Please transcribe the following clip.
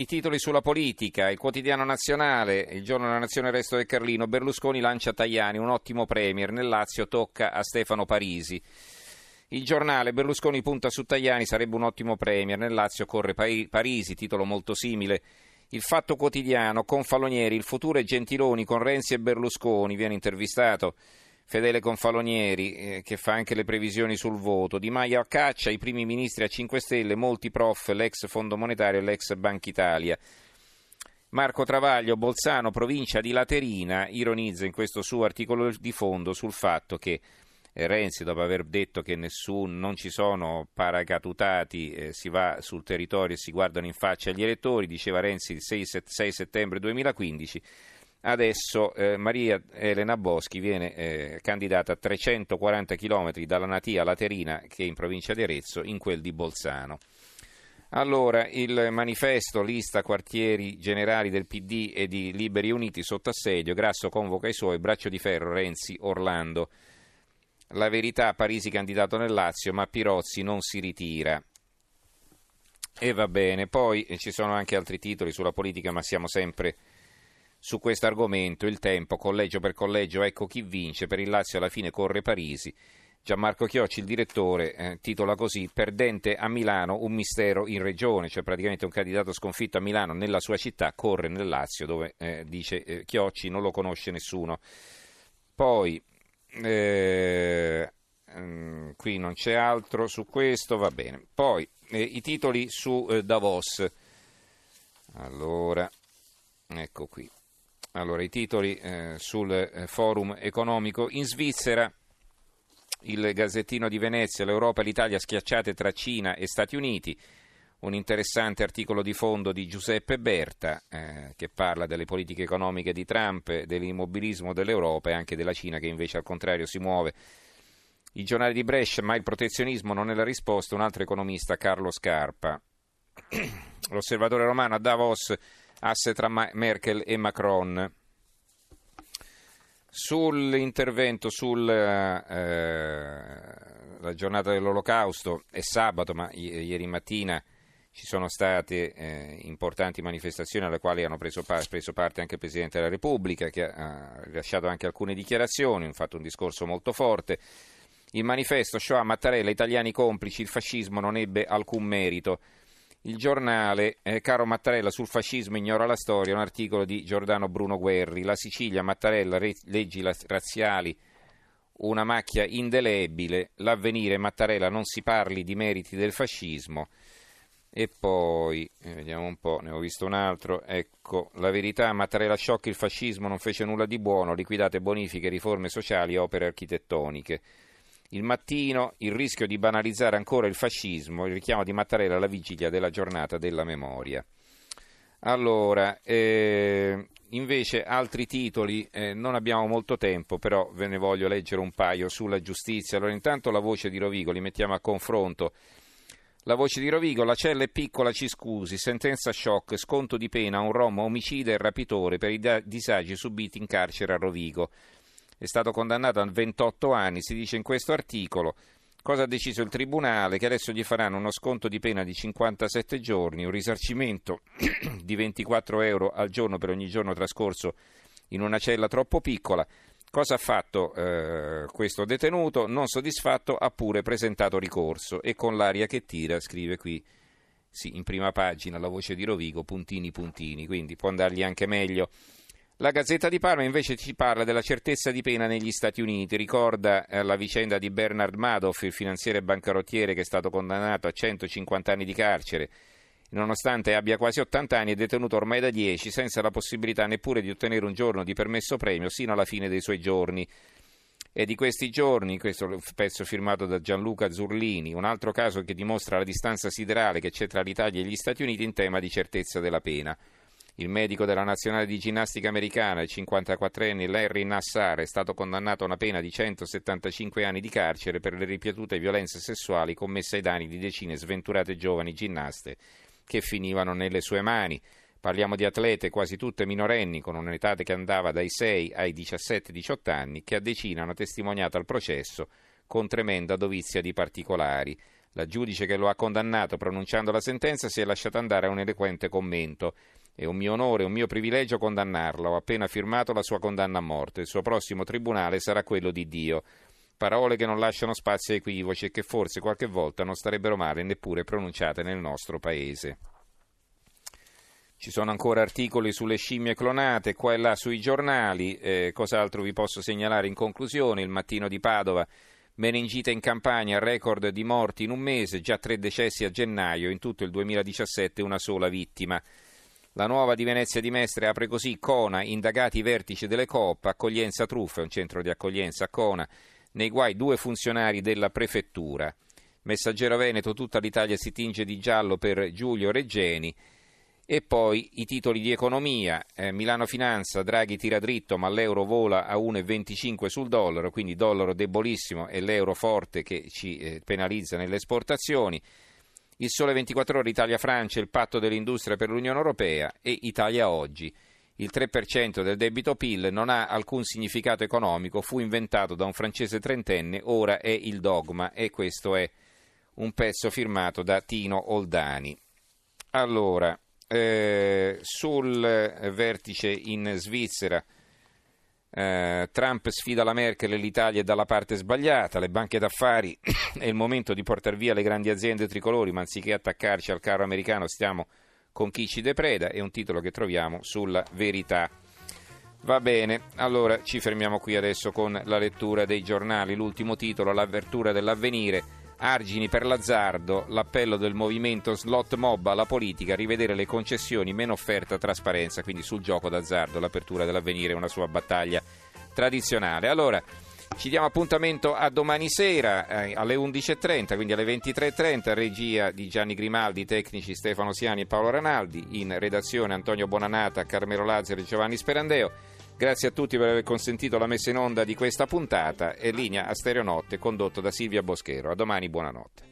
I titoli sulla politica, il quotidiano nazionale, il giorno della nazione resto del Carlino, Berlusconi lancia Tajani, un ottimo premier, nel Lazio tocca a Stefano Parisi. Il giornale Berlusconi punta su Tajani, sarebbe un ottimo premier, nel Lazio corre Parisi, titolo molto simile. Il fatto quotidiano, con Falonieri, il futuro è Gentiloni con Renzi e Berlusconi, viene intervistato. Fedele Confalonieri, eh, che fa anche le previsioni sul voto. Di Maio a caccia, i primi ministri a 5 Stelle, molti prof, l'ex Fondo Monetario e l'ex Banca Italia. Marco Travaglio, Bolzano, provincia di Laterina, ironizza in questo suo articolo di fondo sul fatto che eh, Renzi, dopo aver detto che nessun, non ci sono paracadutati, eh, si va sul territorio e si guardano in faccia gli elettori, diceva Renzi il 6, 6 settembre 2015, Adesso eh, Maria Elena Boschi viene eh, candidata a 340 km dalla Natia Laterina, che è in provincia di Arezzo, in quel di Bolzano. Allora, il manifesto lista quartieri generali del PD e di Liberi Uniti sotto assedio, Grasso convoca i suoi, braccio di ferro, Renzi, Orlando. La verità, Parisi candidato nel Lazio, ma Pirozzi non si ritira. E va bene, poi eh, ci sono anche altri titoli sulla politica, ma siamo sempre su questo argomento. Il tempo, collegio per collegio, ecco chi vince. Per il Lazio alla fine corre Parisi. Gianmarco Chiocci, il direttore, eh, titola così: Perdente a Milano, un mistero in regione, cioè praticamente un candidato sconfitto a Milano nella sua città, corre nel Lazio, dove eh, dice eh, Chiocci non lo conosce nessuno. Poi, eh, mm, qui non c'è altro su questo, va bene. Poi, eh, i titoli su eh, Davos. Allora, ecco qui. Allora, i titoli eh, sul eh, forum economico. In Svizzera, il Gazzettino di Venezia, l'Europa e l'Italia schiacciate tra Cina e Stati Uniti. Un interessante articolo di fondo di Giuseppe Berta eh, che parla delle politiche economiche di Trump, dell'immobilismo dell'Europa e anche della Cina che invece al contrario si muove. I giornali di Brescia, ma il protezionismo non è la risposta, un altro economista, Carlo Scarpa. L'osservatore romano a Davos asse tra Merkel e Macron. Sull'intervento sulla eh, giornata dell'Olocausto è sabato, ma i- ieri mattina ci sono state eh, importanti manifestazioni alle quali hanno preso, pa- preso, parte anche il Presidente della Repubblica, che ha rilasciato anche alcune dichiarazioni, ha fatto un discorso molto forte. Il manifesto Shoah Mattarella, italiani complici, il fascismo non ebbe alcun merito. Il giornale, eh, caro Mattarella, sul fascismo ignora la storia, un articolo di Giordano Bruno Guerri. La Sicilia, Mattarella, re, leggi razziali, una macchia indelebile. L'avvenire, Mattarella, non si parli di meriti del fascismo. E poi, eh, vediamo un po', ne ho visto un altro. Ecco, la verità, Mattarella shock, il fascismo non fece nulla di buono, liquidate bonifiche, riforme sociali opere architettoniche. Il mattino, il rischio di banalizzare ancora il fascismo, il richiamo di Mattarella alla vigilia della giornata della memoria. Allora, eh, invece altri titoli, eh, non abbiamo molto tempo, però ve ne voglio leggere un paio sulla giustizia. Allora, intanto la voce di Rovigo, li mettiamo a confronto. La voce di Rovigo, la cella è piccola, ci scusi, sentenza shock, sconto di pena a un rom omicida e rapitore per i disagi subiti in carcere a Rovigo è stato condannato a 28 anni, si dice in questo articolo. Cosa ha deciso il Tribunale? Che adesso gli faranno uno sconto di pena di 57 giorni, un risarcimento di 24 euro al giorno per ogni giorno trascorso in una cella troppo piccola. Cosa ha fatto eh, questo detenuto? Non soddisfatto ha pure presentato ricorso e con l'aria che tira, scrive qui sì, in prima pagina la voce di Rovigo, puntini puntini, quindi può andargli anche meglio. La Gazzetta di Parma invece ci parla della certezza di pena negli Stati Uniti, ricorda eh, la vicenda di Bernard Madoff, il finanziere bancarottiere che è stato condannato a 150 anni di carcere. Nonostante abbia quasi 80 anni, è detenuto ormai da 10, senza la possibilità neppure di ottenere un giorno di permesso premio sino alla fine dei suoi giorni. E di questi giorni, questo pezzo firmato da Gianluca Zurlini, un altro caso che dimostra la distanza siderale che c'è tra l'Italia e gli Stati Uniti in tema di certezza della pena. Il medico della nazionale di ginnastica americana, il 54enne Larry Nassar, è stato condannato a una pena di 175 anni di carcere per le ripetute violenze sessuali commesse ai danni di decine sventurate giovani ginnaste che finivano nelle sue mani. Parliamo di atlete quasi tutte minorenni, con un'età che andava dai 6 ai 17-18 anni, che a decina hanno testimoniato al processo con tremenda dovizia di particolari. La giudice che lo ha condannato pronunciando la sentenza si è lasciata andare a un eloquente commento. È un mio onore, un mio privilegio condannarla. Ho appena firmato la sua condanna a morte. Il suo prossimo tribunale sarà quello di Dio. Parole che non lasciano spazio a equivoci e che forse qualche volta non starebbero male neppure pronunciate nel nostro paese. Ci sono ancora articoli sulle scimmie clonate, qua e là sui giornali. Eh, cos'altro vi posso segnalare in conclusione? Il mattino di Padova. Meningite in campagna, record di morti in un mese, già tre decessi a gennaio, in tutto il 2017 una sola vittima. La nuova di Venezia di Mestre apre così Cona, indagati i vertici delle Coop, accoglienza truffa, un centro di accoglienza a Cona, nei guai due funzionari della prefettura. Messaggero Veneto, tutta l'Italia si tinge di giallo per Giulio Reggeni. E poi i titoli di economia, eh, Milano Finanza, Draghi tira dritto ma l'euro vola a 1,25 sul dollaro, quindi dollaro debolissimo e l'euro forte che ci eh, penalizza nelle esportazioni. Il Sole 24 ore Italia-Francia, il patto dell'industria per l'Unione Europea e Italia oggi. Il 3% del debito PIL non ha alcun significato economico, fu inventato da un francese trentenne, ora è il dogma e questo è un pezzo firmato da Tino Oldani. Allora, eh, sul vertice in Svizzera. Eh, Trump sfida la Merkel e l'Italia è dalla parte sbagliata, le banche d'affari è il momento di portare via le grandi aziende tricolori, ma anziché attaccarci al carro americano stiamo con chi ci depreda, è un titolo che troviamo sulla verità. Va bene, allora ci fermiamo qui adesso con la lettura dei giornali, l'ultimo titolo, l'avvertura dell'avvenire Argini per l'azzardo, l'appello del movimento slot mob alla politica, rivedere le concessioni, meno offerta, trasparenza, quindi sul gioco d'azzardo, l'apertura dell'avvenire è una sua battaglia tradizionale. Allora, ci diamo appuntamento a domani sera eh, alle 11.30, quindi alle 23.30, regia di Gianni Grimaldi, tecnici Stefano Siani e Paolo Ranaldi, in redazione Antonio Bonanata, Carmelo Lazzaro e Giovanni Sperandeo. Grazie a tutti per aver consentito la messa in onda di questa puntata e linea a Stereonotte condotto da Silvia Boschero. A domani, buonanotte.